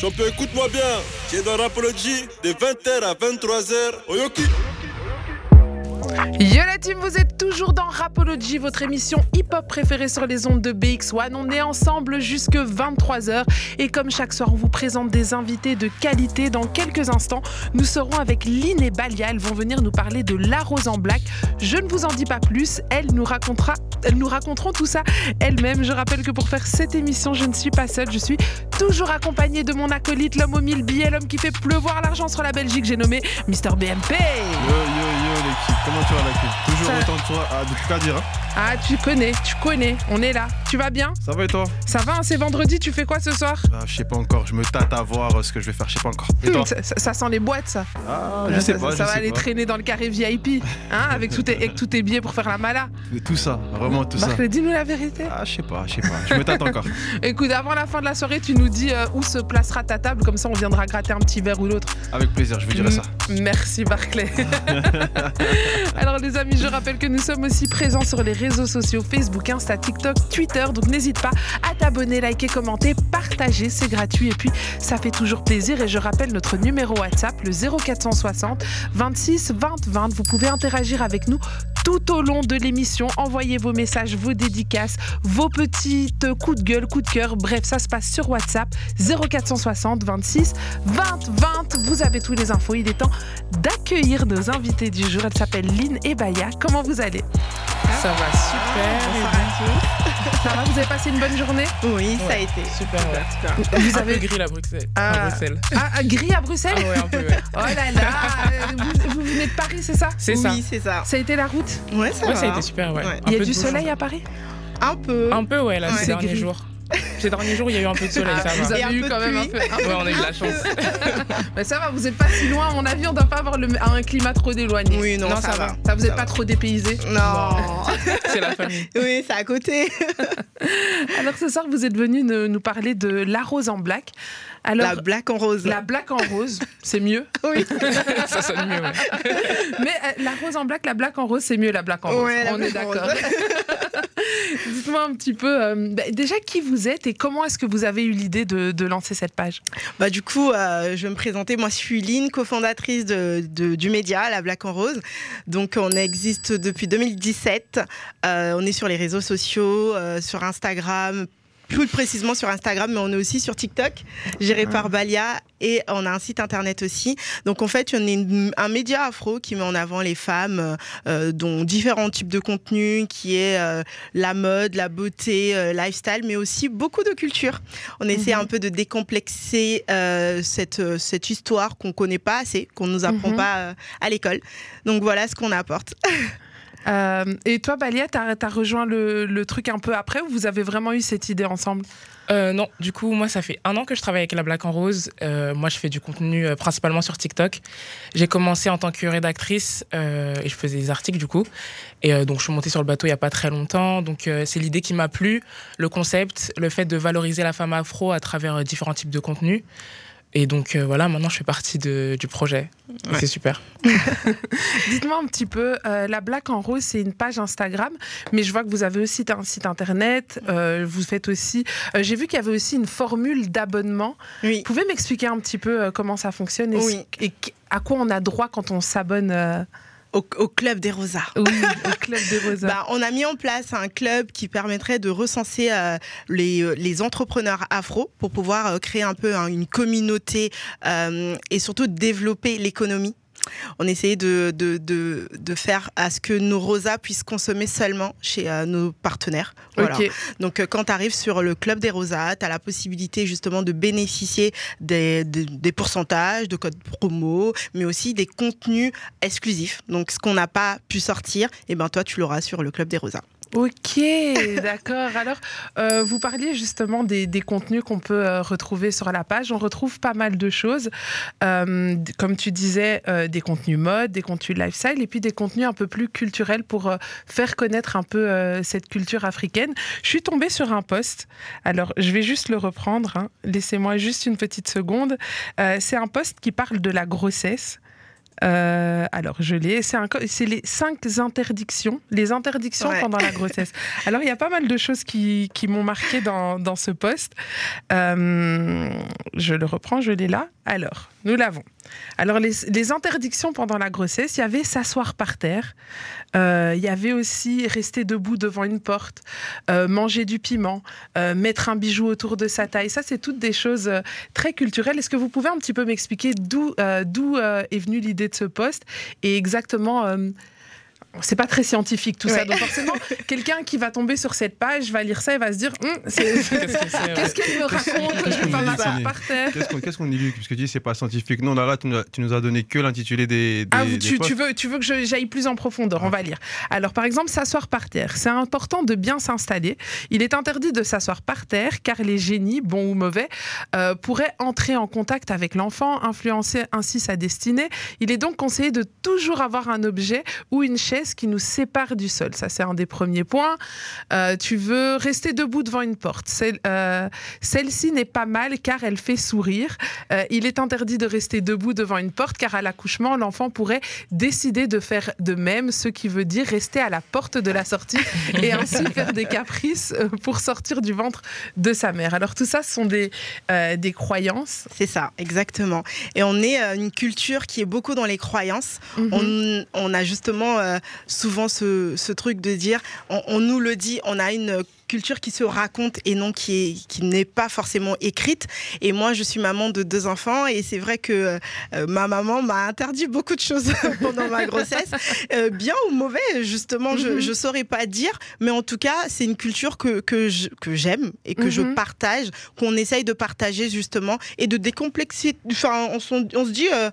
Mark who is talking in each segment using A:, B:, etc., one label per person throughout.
A: Champion, écoute-moi bien. Es dans Rapology de 20h à 23h. Oyoki.
B: Yo la vous êtes toujours dans Rapology, votre émission hip-hop préférée sur les ondes de BX1. On est ensemble jusque 23h et comme chaque soir, on vous présente des invités de qualité. Dans quelques instants, nous serons avec Lynn et Balia. Elles vont venir nous parler de La Rose en Black. Je ne vous en dis pas plus, elles nous, raconteront tout ça elles-mêmes. Je rappelle que pour faire cette émission, je ne suis pas seule, je suis toujours accompagnée de mon acolyte, l'homme aux mille billets, l'homme qui fait pleuvoir l'argent sur la Belgique, j'ai nommé Mister BMP.
C: Comment tu vas l'équipe Toujours
B: Ça-
C: autant de toi à de à dire hein
B: Ah, tu connais, tu connais, on est là. Tu vas bien?
C: Ça va et toi?
B: Ça va, hein, c'est vendredi, tu fais quoi ce soir?
C: Ah, Je sais pas encore, je me tâte à voir euh, ce que je vais faire, je sais pas encore. Et toi?
B: Ça, ça- ça sent les boîtes, ça.
C: Ah, je sais
B: ça,
C: pas,
B: ça
C: je
B: va
C: sais
B: aller
C: pas.
B: traîner dans le carré VIP, hein, avec, tous tes, avec tous tes billets pour faire la mala.
C: Mais Tout ça, vraiment tout ça.
B: Dis-nous la vérité.
C: Ah, je sais pas, je sais pas, je me tâte encore.
B: Écoute, avant la fin de la soirée, tu nous dis euh, où se placera ta table, comme ça on viendra gratter un petit verre ou l'autre.
C: Avec plaisir, je vous dirai ça.
B: Merci Barclay. Alors les amis, je rappelle que nous sommes aussi présents sur les réseaux sociaux Facebook, Insta, TikTok, Twitter. Donc n'hésite pas à t'abonner, liker, commenter, partager, c'est gratuit et puis ça fait toujours plaisir. Et je rappelle notre numéro WhatsApp, le 0460 26 20 20. Vous pouvez interagir avec nous tout au long de l'émission. Envoyez vos messages, vos dédicaces, vos petites coups de gueule, coups de cœur. Bref, ça se passe sur WhatsApp 0460 26 20 20. Vous avez tous les infos. Il est temps d'accueillir nos invités du jour. Elle s'appelle Lynn et Baya. Comment vous allez?
D: Ça va super.
E: Bonsoir à
B: va Vous avez passé une bonne journée
E: Oui, ça a
D: Ouais,
E: été.
D: Super, ouais.
B: Vous
D: Un
B: avez
D: peu gris à Bruxelles.
B: Ah.
D: À Bruxelles.
B: ah, ah, gris à Bruxelles
D: Ah ouais, un peu, ouais.
B: Oh là là vous, vous venez de Paris, c'est ça
D: C'est ça.
E: Oui, c'est ça.
B: Ça a été la route
E: Ouais, ça
D: Ouais,
E: va.
D: ça a été super, ouais.
E: Ouais.
D: Un
B: Il y a du soleil à Paris
E: Un peu.
D: Un peu, ouais, là,
E: Ouais.
D: ces
B: C'est
D: derniers
B: gris.
D: jours. Ces derniers jours, il y a eu un peu de soleil,
E: Ah,
D: ça
B: Vous
D: va.
E: Et un
B: avez eu
E: peu
B: quand
E: de
B: même un
E: pluie.
B: peu. un peu-
D: Ouais, on a eu de la chance.
B: Mais ça va, vous n'êtes pas si loin. À mon avis, on doit pas avoir le, un climat trop éloigné.
E: Oui, non, ça, va.
B: Ça, vous n'êtes
E: Ça
B: pas
E: va.
B: trop dépaysé?
E: Non.
D: C'est la famille.
E: oui, c'est à côté.
B: Alors ce soir, vous êtes venu nous, parler de La Rose en Black. Alors,
E: La black en rose.
B: la Black en rose, c'est mieux?
E: Oui.
D: Ça sonne mieux, ouais.
B: Mais euh, la rose en black, la black en rose, c'est mieux la black en rose.
E: Ouais,
B: On est
E: en
B: d'accord. Dites-moi un petit peu, euh, bah, déjà qui vous êtes et comment est-ce que vous avez eu l'idée de, lancer cette page?
E: Bah, du coup, euh, je vais me présenter. Moi, je suis Lynn, cofondatrice du média, La Black en Rose. Donc, on existe depuis 2017. Euh, on est sur les réseaux sociaux, sur Instagram. Plus précisément sur Instagram, mais on est aussi sur TikTok, géré par Balia, et on a un site internet aussi. Donc en fait, on est une- un média afro qui met en avant les femmes, euh, dont différents types de contenus, qui est euh, la mode, la beauté, euh, lifestyle, mais aussi beaucoup de culture. On essaie
B: Mhm.
E: un peu de décomplexer euh, cette, euh, cette histoire qu'on connaît pas assez, qu'on nous apprend
B: Mhm.
E: pas euh, à l'école. Donc voilà ce qu'on apporte.
B: Euh, Et toi, Balia, t'as as rejoint le, truc un peu après ou vous avez vraiment eu cette idée ensemble?
D: Euh, non, du coup, moi, ça fait un an que je travaille avec la Black en Rose. Euh, moi, je fais du contenu principalement sur TikTok. J'ai commencé en tant que rédactrice et je faisais des articles, du coup. Et donc, je suis montée sur le bateau il n'y a pas très longtemps. Donc, c'est l'idée qui m'a plu, le concept, le fait de valoriser la femme afro à travers différents types de contenus. Et donc, euh, voilà, maintenant, je fais partie de- du projet.
E: Ouais.
D: C'est super.
B: Dites-moi un petit peu, euh, la Black en rose, c'est une page Instagram, mais je vois que vous avez aussi un site internet, euh, vous faites aussi... euh, J'ai vu qu'il y avait aussi une formule d'abonnement.
E: Oui.
B: Vous pouvez m'expliquer un petit peu euh, comment ça fonctionne et,
E: Oui.
B: et qu- à quoi on a droit quand on s'abonne euh,
E: Au, au club des Rosas.
B: oui, au Club des Rosas
E: Bah, on a mis en place un club qui permettrait de recenser euh, les, euh, les entrepreneurs afro pour pouvoir euh, créer un peu hein, une communauté euh, et surtout développer l'économie. On essayait de, de, de, de faire à ce que nos rosas puissent consommer seulement chez euh, nos partenaires. Voilà. Donc, euh, quand tu arrives sur le club des rosas, tu as la possibilité justement de bénéficier des, des, des pourcentages, de codes promo, mais aussi des contenus exclusifs. Donc, ce qu'on n'a pas pu sortir, et ben toi, tu l'auras sur le club des rosas.
B: Ok, d'accord. Alors, euh, vous parliez justement des, contenus qu'on peut euh, retrouver sur la page. On retrouve pas mal de choses. Euh, comme tu disais, des contenus mode, des contenus lifestyle et puis des contenus un peu plus culturels pour faire connaître un peu cette culture africaine. Je suis tombée sur un post. Alors, je vais juste le reprendre. hein. Laissez-moi juste une petite seconde. C'est un post qui parle de la grossesse. Euh, alors, je l'ai. C'est un co- c'est les cinq interdictions, les interdictions
E: Ouais.
B: pendant la grossesse. Alors, il y a pas mal de choses qui, qui m'ont marqué dans, dans ce poste. Euh, je le reprends, je l'ai là. Alors, nous l'avons. Alors, les, les interdictions pendant la grossesse, il y avait s'asseoir par terre. Euh, il y avait aussi rester debout devant une porte, euh, manger du piment, euh, mettre un bijou autour de sa taille. Ça, c'est toutes des choses très culturelles. Est-ce que vous pouvez un petit peu m'expliquer d'où d'où est venue l'idée de ce poste et exactement. C'est pas très scientifique tout ça, donc forcément quelqu'un qui va tomber sur cette page va lire ça et va se dire Hum, c'est-
D: Qu'est-ce
B: qu'il me raconte? Je vais pas
C: qu'on
B: m'asseoir par terre.
C: Qu'est-ce qu'on dit, Parce que tu dis c'est pas scientifique. Non, là, là tu, nous as, tu nous as donné que l'intitulé des, des,
B: Ah,
C: des
B: tu, veux, tu veux que je- j'aille plus en profondeur On va lire. Alors, par exemple, s'asseoir par terre. C'est important de bien s'installer. Il est interdit de s'asseoir par terre car les génies, bons ou mauvais, euh, pourraient entrer en contact avec l'enfant, influencer ainsi sa destinée. Il est donc conseillé de toujours avoir un objet ou une chaise qui nous sépare du sol. Ça, c'est un des premiers points. Euh, tu veux rester debout devant une porte. Euh, celle-ci n'est pas mal car elle fait sourire. Euh, il est interdit de rester debout devant une porte car à l'accouchement, l'enfant pourrait décider de faire de même, ce qui veut dire rester à la porte de la sortie et ainsi faire des caprices pour sortir du ventre de sa mère. Alors tout ça, ce sont des, des croyances.
E: C'est ça, exactement. Et on est une culture qui est beaucoup dans les croyances.
B: Mhm.
E: On, on a justement euh, souvent ce, ce truc de dire, on, on nous le dit, on a une culture qui se raconte et non qui est qui n'est pas forcément écrite et moi je suis maman de deux enfants et c'est vrai que euh, ma maman m'a interdit beaucoup de choses pendant ma grossesse Euh, bien ou mauvais justement je
B: Mhm.
E: je saurais pas dire mais en tout cas c'est une culture que que je- que j'aime et que je
B: Mhm.
E: partage qu'on essaye de partager justement et de décomplexer enfin on se dit euh,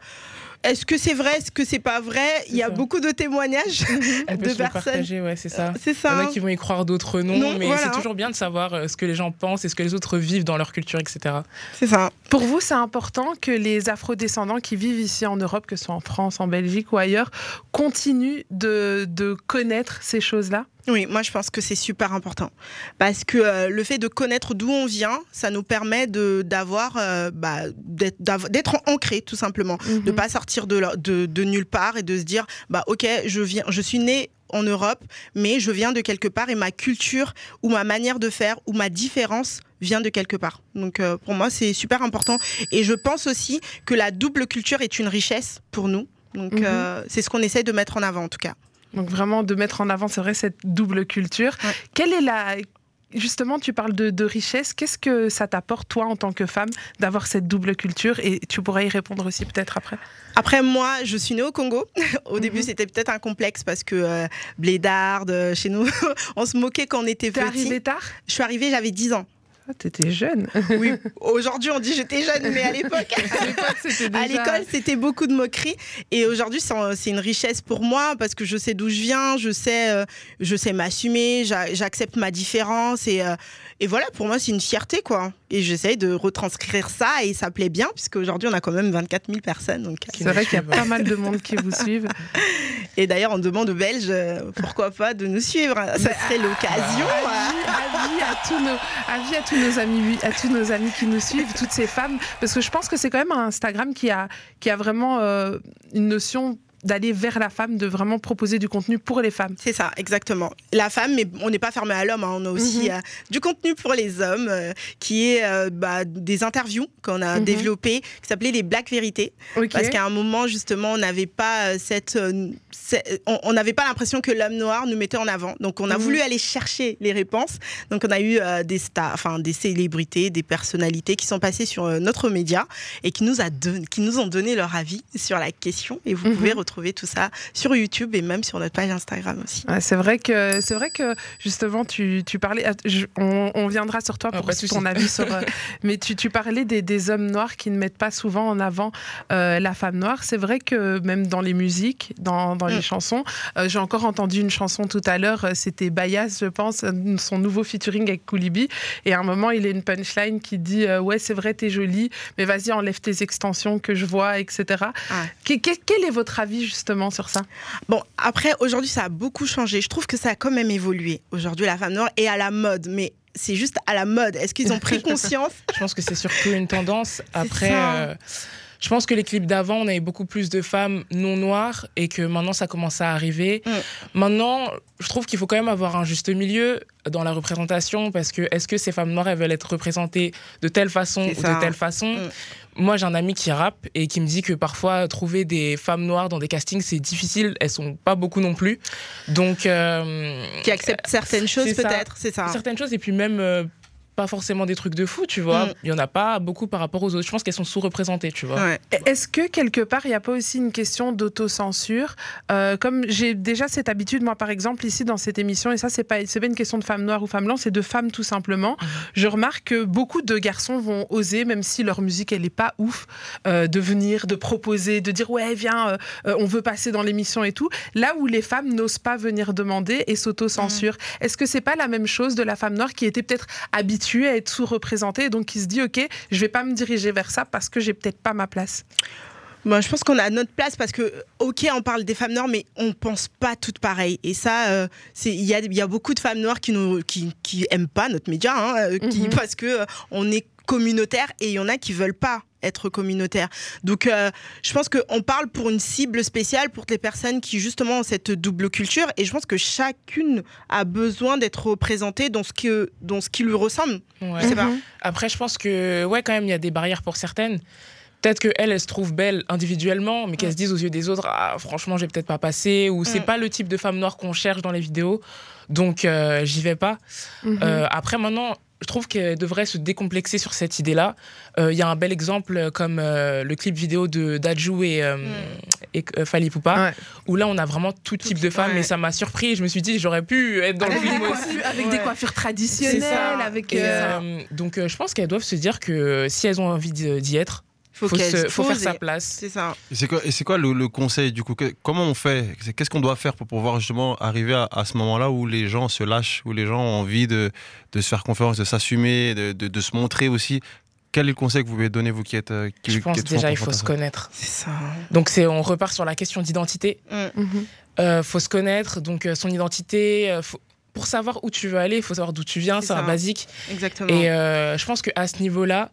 E: est-ce que c'est vrai, est-ce que c'est pas vrai? Il y a
D: ça.
E: beaucoup de témoignages
D: peut
E: de personnes.
D: partager, ouais, c'est ça.
E: C'est
D: Il y en
E: ça.
D: a qui vont y croire d'autres non,
E: Non,
D: mais
E: voilà.
D: c'est toujours bien de savoir euh, ce que les gens pensent et ce que les autres vivent dans leur culture, etc.
E: C'est ça.
B: Pour vous, c'est important que les afrodescendants qui vivent ici en Europe, que ce soit en France, en Belgique ou ailleurs, continuent de, de connaître ces choses-là?
E: Oui, moi je pense que c'est super important parce que euh, le fait de connaître d'où on vient, ça nous permet de d'avoir euh, bah, d'être ancré tout simplement, de
B: Mhm.
E: pas sortir de, la- de de nulle part et de se dire bah ok je viens, je suis né en Europe, mais je viens de quelque part et ma culture ou ma manière de faire ou ma différence vient de quelque part. Donc euh, pour moi c'est super important et je pense aussi que la double culture est une richesse pour nous. Donc euh, c'est ce qu'on essaie de mettre en avant en tout cas.
B: Donc vraiment de mettre en avant, c'est vrai, cette double culture.
E: Ouais.
B: Quelle est la... Justement, tu parles de, de richesse. Qu'est-ce que ça t'apporte, toi, en tant que femme, d'avoir cette double culture? Et tu pourrais y répondre aussi peut-être après.
E: Après, moi, je suis née au Congo. Au début,
B: Mhm.
E: c'était peut-être un complexe parce que euh, blédarde, euh, chez nous, on se moquait quand on était
B: T'es
E: petit.
B: arrivée tard?
E: Je suis arrivée, j'avais 10 ans.
B: Ah, T'étais jeune.
E: Oui, aujourd'hui, on dit j'étais jeune, mais à l'époque,
B: À
E: l'école, c'était beaucoup de moqueries. Et aujourd'hui, c'est une richesse pour moi parce que je sais d'où je viens, je sais, euh, je sais m'assumer, j'a- j'accepte ma différence. Et, euh, et voilà, pour moi, c'est une fierté, quoi. Et j'essaye de retranscrire ça et ça plaît bien, puisque aujourd'hui, on a quand même 24 000 personnes. Donc, euh,
B: C'est vrai qu'il y a pas mal de monde qui vous suivent.
E: Et d'ailleurs, on demande aux Belges, euh, pourquoi pas, de nous suivre. Ça serait l'occasion.
B: Avis à tous nos, avis à tous nos amis, à tous nos amis qui nous suivent, toutes ces femmes, parce que je pense que c'est quand même un Instagram qui a, qui a vraiment euh, une notion d'aller vers la femme, de vraiment proposer du contenu pour les femmes.
E: C'est ça, exactement. La femme, mais on n'est pas fermé à l'homme. hein. On a aussi
B: Mhm.
E: euh, du contenu pour les hommes, euh, qui est euh, bah, des interviews qu'on a
B: Mhm.
E: développées, qui s'appelaient les Black Vérités. Parce qu'à un moment, justement, on n'avait pas cette, on n'avait pas l'impression que l'homme noir nous mettait en avant. Donc, on a
B: Mhm.
E: voulu aller chercher les réponses. Donc, on a eu des stars, enfin des célébrités, des personnalités qui sont passées sur notre média et qui nous a donné, qui nous ont donné leur avis sur la question. Et vous pouvez retrouver tout ça sur YouTube et même sur notre page Instagram aussi.
B: C'est vrai que c'est vrai que justement tu, tu parlais ah, je- on, on viendra sur toi
D: Ah,
B: pour
D: de
B: ton
D: souci.
B: avis sur euh, mais tu, tu parlais des, des hommes noirs qui ne mettent pas souvent en avant euh, la femme noire c'est vrai que même dans les musiques dans, dans les
E: Mm.
B: chansons euh, j'ai encore entendu une chanson tout à l'heure c'était Bayas je pense son nouveau featuring avec Koulibi et à un moment il a une punchline qui dit euh, ouais c'est vrai t'es jolie mais vas-y enlève tes extensions que je vois etc
E: Ah.
B: Que- que- quel est votre avis justement sur ça?
E: Bon, après, aujourd'hui, ça a beaucoup changé. Je trouve que ça a quand même évolué. Aujourd'hui, la femme noire est à la mode, mais c'est juste à la mode. Est-ce qu'ils ont pris conscience?
D: Je pense que c'est surtout une tendance. Après, euh, Je pense que les clips d'avant, on avait beaucoup plus de femmes non noires et que maintenant ça commence à arriver.
E: Mm.
D: Maintenant, je trouve qu'il faut quand même avoir un juste milieu dans la représentation parce que est-ce que ces femmes noires elles veulent être représentées de telle façon ou de telle façon
E: Mm.
D: Moi, j'ai un ami qui rappe et qui me dit que parfois trouver des femmes noires dans des castings c'est difficile. Elles sont pas beaucoup non plus. Donc euh,
E: Qui acceptent certaines choses, peut-être, c'est ça.
D: certaines choses et puis même euh, pas forcément des trucs de fou, tu vois.
E: Mm.
D: Il y en a pas beaucoup par rapport aux autres. Je pense qu'elles sont sous-représentées, tu vois.
E: Ouais.
B: Est-ce que quelque part, il n'y a pas aussi une question d'autocensure Euh, Comme j'ai déjà cette habitude, moi par exemple, ici dans cette émission, et ça, c'est pas, c'est pas une question de femme noire ou femme blanche, c'est de femmes tout simplement.
D: Mhm.
B: Je remarque que beaucoup de garçons vont oser, même si leur musique, elle est pas ouf, euh, de venir, de proposer, de dire ouais, viens, euh, euh, on veut passer dans l'émission et tout. Là où les femmes n'osent pas venir demander et s'autocensurent. Est-ce que c'est pas la même chose de la femme noire qui était peut-être habituée à être sous-représentée et donc qui se dit ok, je vais pas me diriger vers ça parce que j'ai peut-être pas ma place.
E: Moi, je pense qu'on a notre place parce que, ok, on parle des femmes noires, mais on pense pas toutes pareilles. Et ça, euh, c'est il y a, il y a beaucoup de femmes noires qui nous qui, qui aiment pas notre média, hein, euh, qui,
B: Mhm.
E: parce que euh, on est communautaire et il y en a qui veulent pas être communautaire. Donc, euh, je pense qu'on parle pour une cible spéciale pour les personnes qui justement ont cette double culture. Et je pense que chacune a besoin d'être représentée dans ce que dans ce qui lui ressemble.
D: Ouais.
E: Je sais pas.
B: Mhm.
D: Après, je pense que, ouais, quand même, il y a des barrières pour certaines. Peut-être qu'elles, elles se trouvent belles individuellement, mais qu'elles
E: Mm.
D: se disent aux yeux des autres, ah, franchement, j'ai peut-être pas passé, ou c'est pas le type de femme noire qu'on cherche dans les vidéos, donc euh, j'y vais pas.
B: Mhm.
D: Euh, après, maintenant, je trouve qu'elle devrait se décomplexer sur cette idée-là. Euh, Il y a un bel exemple euh, comme euh, le clip vidéo de Dajou et, euh, et euh, Fally Poupa,
B: Ouais.
D: où là, on a vraiment tout, type de femmes,
E: ouais.
D: et ça m'a surpris. Je me suis dit, j'aurais pu être dans
B: avec,
D: le
B: des
D: film aussi.
B: avec
D: Ouais.
B: des coiffures traditionnelles, avec.
D: Et, donc, euh, je pense qu'elles doivent se dire que si elles ont envie d'y être,
E: Faut,
D: faut,
E: qu'elles
D: se- faut faire sa place.
E: C'est ça.
C: Et c'est quoi, et c'est quoi le, le conseil du coup? Que- Comment on fait? C'est- Qu'est-ce qu'on doit faire pour pouvoir justement arriver à, à ce moment-là où les gens se lâchent, où les gens ont envie de, de se faire confiance, de s'assumer, de, de- de se montrer aussi? Quel est le conseil que vous pouvez donner, vous qui êtes. euh, Qui,
D: Je
C: qui
D: pense
C: êtes
D: déjà, il faut se connaître.
E: C'est ça.
D: Donc, c'est, on repart sur la question d'identité.
E: Mm.
B: mhm.
D: Euh, faut se connaître, donc euh, son identité. euh, faut- pour savoir où tu veux aller, il faut savoir d'où tu viens,
E: C'est
D: c'est un basique.
E: Exactement.
D: Et euh, je pense qu'à ce niveau-là,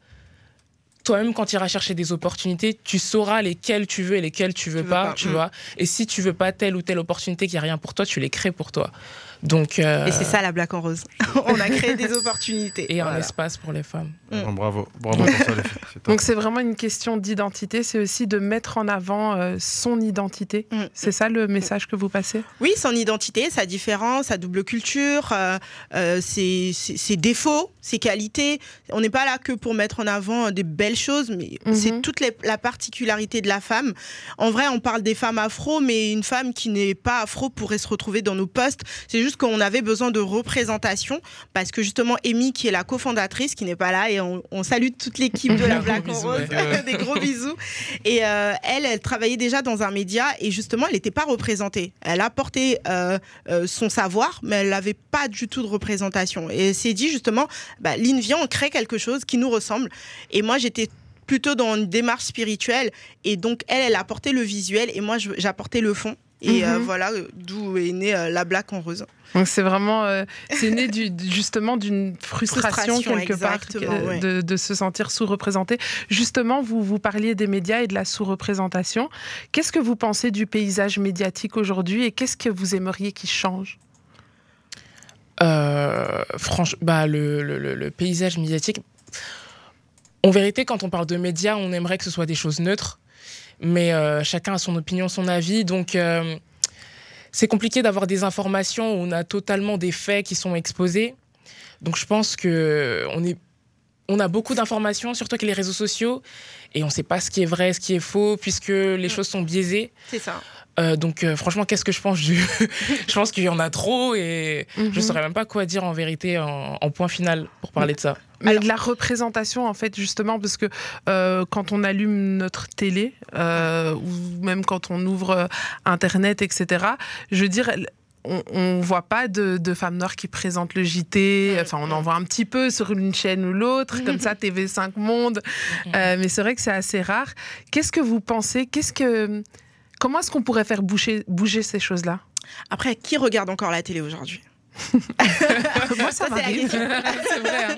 D: toi-même, quand tu iras chercher des opportunités, tu sauras lesquelles tu veux et lesquelles tu veux,
E: veux
D: pas,
E: pas,
D: tu
E: mm.
D: vois. Et si tu veux pas telle ou telle opportunité qui a rien pour toi, tu les crées pour toi. Donc, euh,
E: Et c'est ça la Black en rose. On a créé des opportunités.
D: et un espace pour les femmes.
C: Bon, bravo, bravo pour ça, les filles.
B: Donc c'est vraiment une question d'identité, c'est aussi de mettre en avant euh, son identité.
E: Mm.
B: C'est ça le message que vous passez?
E: Oui, son identité, sa différence, sa double culture, euh, euh, ses, ses- ses défauts, ses qualités. On n'est pas là que pour mettre en avant des belles choses, mais
B: Mhm.
E: c'est toute les- la particularité de la femme. En vrai, on parle des femmes afro, mais une femme qui n'est pas afro pourrait se retrouver dans nos postes. C'est juste qu'on avait besoin de représentation parce que justement, Amy, qui est la cofondatrice, qui n'est pas là, et on, on salue toute l'équipe de la Black Rose,
D: ouais.
E: des gros bisous. Et euh, elle, elle travaillait déjà dans un média et justement, elle n'était pas représentée. Elle apportait euh, euh, son savoir, mais elle n'avait pas du tout de représentation. Et s'est dit justement, bah, viens, on crée quelque chose qui nous ressemble. Et moi, j'étais plutôt dans une démarche spirituelle. Et donc, elle, elle apportait le visuel et moi, j'apportais le fond. Et euh,
B: Mhm.
E: voilà d'où est née euh, la Black en rose.
B: Donc c'est vraiment, euh, c'est né du, justement d'une frustration,
E: Frustration,
B: quelque part
E: ouais.
B: de, de se sentir sous-représenté. Justement, vous vous parliez des médias et de la sous-représentation. Qu'est-ce que vous pensez du paysage médiatique aujourd'hui et qu'est-ce que vous aimeriez qu'il change?
D: Franchement, bah, le, le- le- le paysage médiatique. En vérité, quand on parle de médias, on aimerait que ce soit des choses neutres, mais euh, chacun a son opinion, son avis, donc euh, c'est compliqué d'avoir des informations où on a totalement des faits qui sont exposés. Donc je pense que on est on a beaucoup d'informations, surtout avec les réseaux sociaux, et on ne sait pas ce qui est vrai, ce qui est faux, puisque les choses sont biaisées.
E: C'est ça.
D: Euh, donc euh, franchement, qu'est-ce que je pense du... Je pense qu'il y en a trop et je
B: Mhm.
D: saurais même pas quoi dire en vérité en, en point final pour parler de ça.
B: Mais
E: Alors-
B: de la représentation, en fait, justement, parce que euh, quand on allume notre télé, euh, ou même quand on ouvre Internet, etc., je veux dire, on, on voit pas de, de femmes noires qui présentent le JT. Enfin, on en voit un petit peu sur une chaîne ou l'autre, comme ça, TV5 Monde. Euh, mais c'est vrai que c'est assez rare. Qu'est-ce que vous pensez? Qu'est-ce que comment est-ce qu'on pourrait faire bouger, bouger ces choses-là?
E: Après, qui regarde encore la télé aujourd'hui?
B: Moi, ça,
E: Ça, c'est la
B: m'arrive.
E: question.
B: c'est vrai. hein.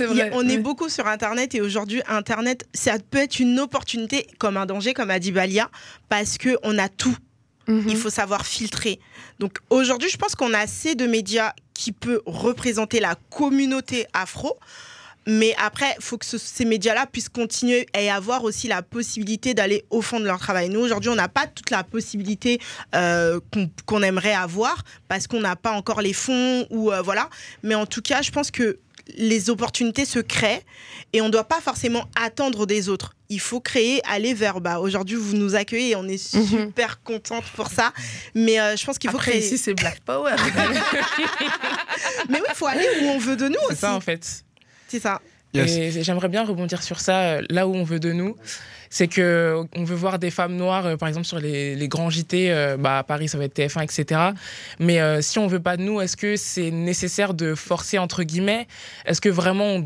E: A-
B: vrai.
E: on est beaucoup sur Internet et aujourd'hui, Internet, ça peut être une opportunité comme un danger, comme a dit Balia, parce qu'on a tout.
B: Mhm.
E: Il faut savoir filtrer. Donc aujourd'hui, je pense qu'on a assez de médias qui peuvent représenter la communauté afro. Mais après, il faut que ce- ces médias-là puissent continuer et avoir aussi la possibilité d'aller au fond de leur travail. Nous, aujourd'hui, on n'a pas toute la possibilité euh, qu'on qu'on aimerait avoir parce qu'on n'a pas encore les fonds ou euh, voilà. Mais en tout cas, je pense que les opportunités se créent et on ne doit pas forcément attendre des autres. Il faut créer, aller vers. Bah, aujourd'hui, vous nous accueillez et on est
B: Mhm.
E: super contente pour ça. Mais euh, je pense qu'il faut
B: Après,
E: créer.
B: ici, c'est Black Power.
E: Mais oui, il faut aller où on veut de nous
D: C'est
E: aussi.
D: ça en fait.
E: C'est ça.
C: Yes.
D: Et j'aimerais bien rebondir sur ça, euh, là où on veut de nous. C'est que on veut voir des femmes noires, euh, par exemple, sur les, grands JT, euh, bah, à Paris, ça va être TF1, etc. Mais euh, si on veut pas de nous, est-ce que c'est nécessaire de forcer, entre guillemets? Est-ce que vraiment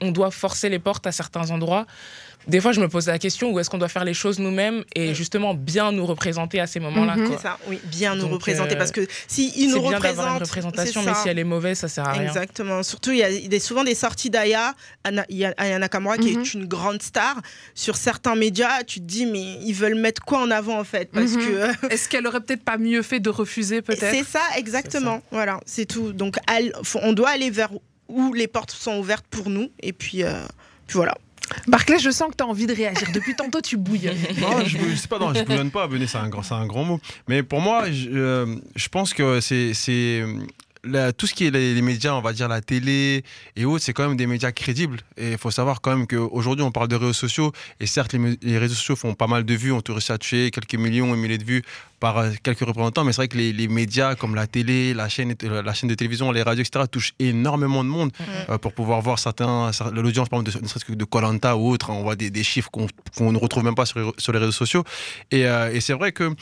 D: on doit forcer les portes à certains endroits? Des fois, je me pose la question où est-ce qu'on doit faire les choses nous-mêmes et justement bien nous représenter à ces moments-là
B: Mhm.
E: C'est ça, oui, bien nous
D: Donc,
E: représenter.
D: euh,
E: parce que si ils
D: C'est
E: nous
D: bien d'avoir une
E: représentent.
D: représentation,
E: c'est
D: mais si elle est mauvaise, ça sert à rien.
E: Exactement. Surtout, il y a des- souvent des sorties d'Aya, Aya Nakamura qui
B: Mhm.
E: est une grande star. Sur certains médias, tu te dis, mais ils veulent mettre quoi en avant en fait? Parce
B: Mhm.
E: que.
B: Est-ce qu'elle aurait peut-être pas mieux fait de refuser, peut-être?
E: C'est ça, exactement. Voilà, c'est tout. Donc, elle- faut- on doit aller vers où les portes sont ouvertes pour nous. Et puis, euh, puis voilà.
B: Barclay, je sens que tu as envie de réagir. Depuis tantôt, tu bouilles.
C: Non, je ne sais pas, non, je bouillonne pas, Benet, c'est un, grand- c'est un grand mot. Mais pour moi, je, euh, je pense que c'est. la- tout ce qui est les, les médias, on va dire la télé et autres, c'est quand même des médias crédibles. Et il faut savoir quand même qu'aujourd'hui, on parle de réseaux sociaux. Et certes, les, réseaux sociaux font pas mal de vues, ont réussi à tuer quelques millions et milliers de vues par euh, quelques représentants. Mais c'est vrai que les, les médias comme la télé, la chaîne, euh, la chaîne de télévision, les radios, etc., touchent énormément de monde euh, pour pouvoir voir certains, cer- l'audience, par exemple, de, Colanta ou autre. hein, on voit des, des chiffres qu'on ne retrouve même pas sur les, sur les réseaux sociaux. Et, euh, et c'est vrai que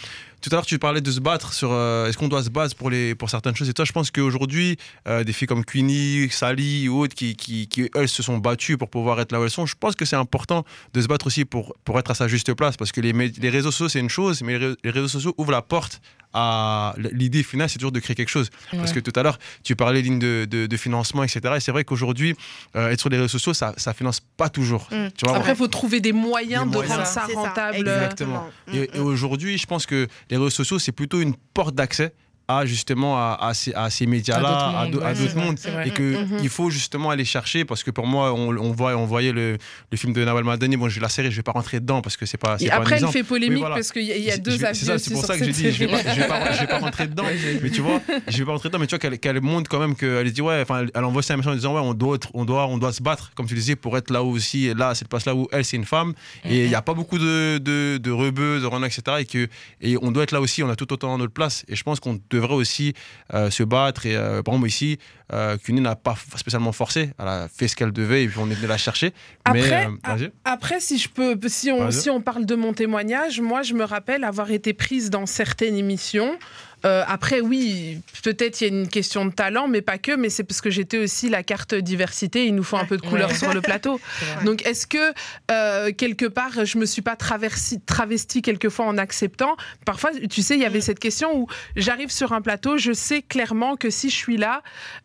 C: tout à l'heure, tu parlais de se battre sur euh, est-ce qu'on doit se battre pour, les, pour certaines choses? Et toi, je pense qu'aujourd'hui, euh, des filles comme Queenie, Sally ou autres qui, qui, qui, elles, se sont battues pour pouvoir être là où elles sont, je pense que c'est important de se battre aussi pour, pour être à sa juste place. Parce que les, les réseaux sociaux, c'est une chose, mais les réseaux sociaux ouvrent la porte à l'idée finale, c'est toujours de créer quelque chose. Parce que tout à l'heure, tu parlais lignes de, de, de financement, etc. Et c'est vrai qu'aujourd'hui, euh, être sur les réseaux sociaux, ça, ça finance pas toujours.
E: Mm.
C: Tu vois,
B: Après, il faut trouver des moyens
C: Des
B: de
C: moyens.
B: rendre ça rentable.
C: Exactement.
E: Mm,
C: Et, et
E: mm.
C: aujourd'hui, je pense que les réseaux sociaux, c'est plutôt une porte d'accès à justement à, à ces, à ces médias-là, à
D: À d'autres
C: d'au- à
D: mondes, ouais,
C: mondes.
D: c'est vrai.
C: Et qu'il
B: Mhm.
C: faut justement aller chercher, parce que pour moi, on, on, voit, on voyait le, le film de Nawal Madani. Bon, j'ai la série, je vais pas rentrer dedans parce que c'est pas.
B: Et
C: pas
B: après, elle
C: exemple.
B: fait polémique
C: voilà.
B: parce qu'il y a, il y a
C: Je-
B: deux
C: je-
B: avis.
C: C'est pour ça que je dis, je vais pas, je vais pas, je vais pas rentrer dedans. mais tu vois, je vais pas rentrer dedans, mais tu vois qu'elle montre quand même qu'elle dit ouais, enfin, elle envoie ça message en disant ouais, on doit, on doit, on doit se battre, comme tu disais, pour être là aussi, là, à cette place-là où elle, c'est une femme, et il y a pas beaucoup de, de, de rebeux, de renards, etc. Et que, et on doit être là aussi, on a tout autant notre place, et je pense qu'on devrait aussi euh, se battre. Et euh, par exemple ici, euh, Cuny n'a pas spécialement forcé, elle a fait ce qu'elle devait, et puis on est venu la chercher. mais
B: Après,
C: euh, vas-y.
B: Après, si je peux, si on, si on parle de mon témoignage, moi, je me rappelle avoir été prise dans certaines émissions. Euh, après, oui, peut-être il y a une question de talent, mais pas que. Mais c'est parce que j'étais aussi la carte diversité. Il nous faut un peu de couleur
D: Ouais.
B: sur le plateau. Donc, est-ce que euh, quelque part, je me suis pas traversi, travestie quelquefois en acceptant? Parfois, tu sais, il y avait
E: Mm.
B: cette question où j'arrive sur un plateau, je sais clairement que si je suis là,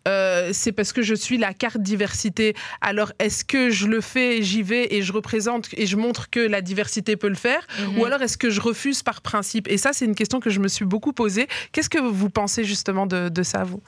B: euh, c'est parce que je suis la carte diversité. Alors, est-ce que je le fais, j'y vais et je représente et je montre que la diversité peut le faire?
D: Mhm.
B: Ou alors est-ce que je refuse par principe? Et ça, c'est une question que je me suis beaucoup posée. Qu'est-ce que vous pensez justement de, de ça, vous?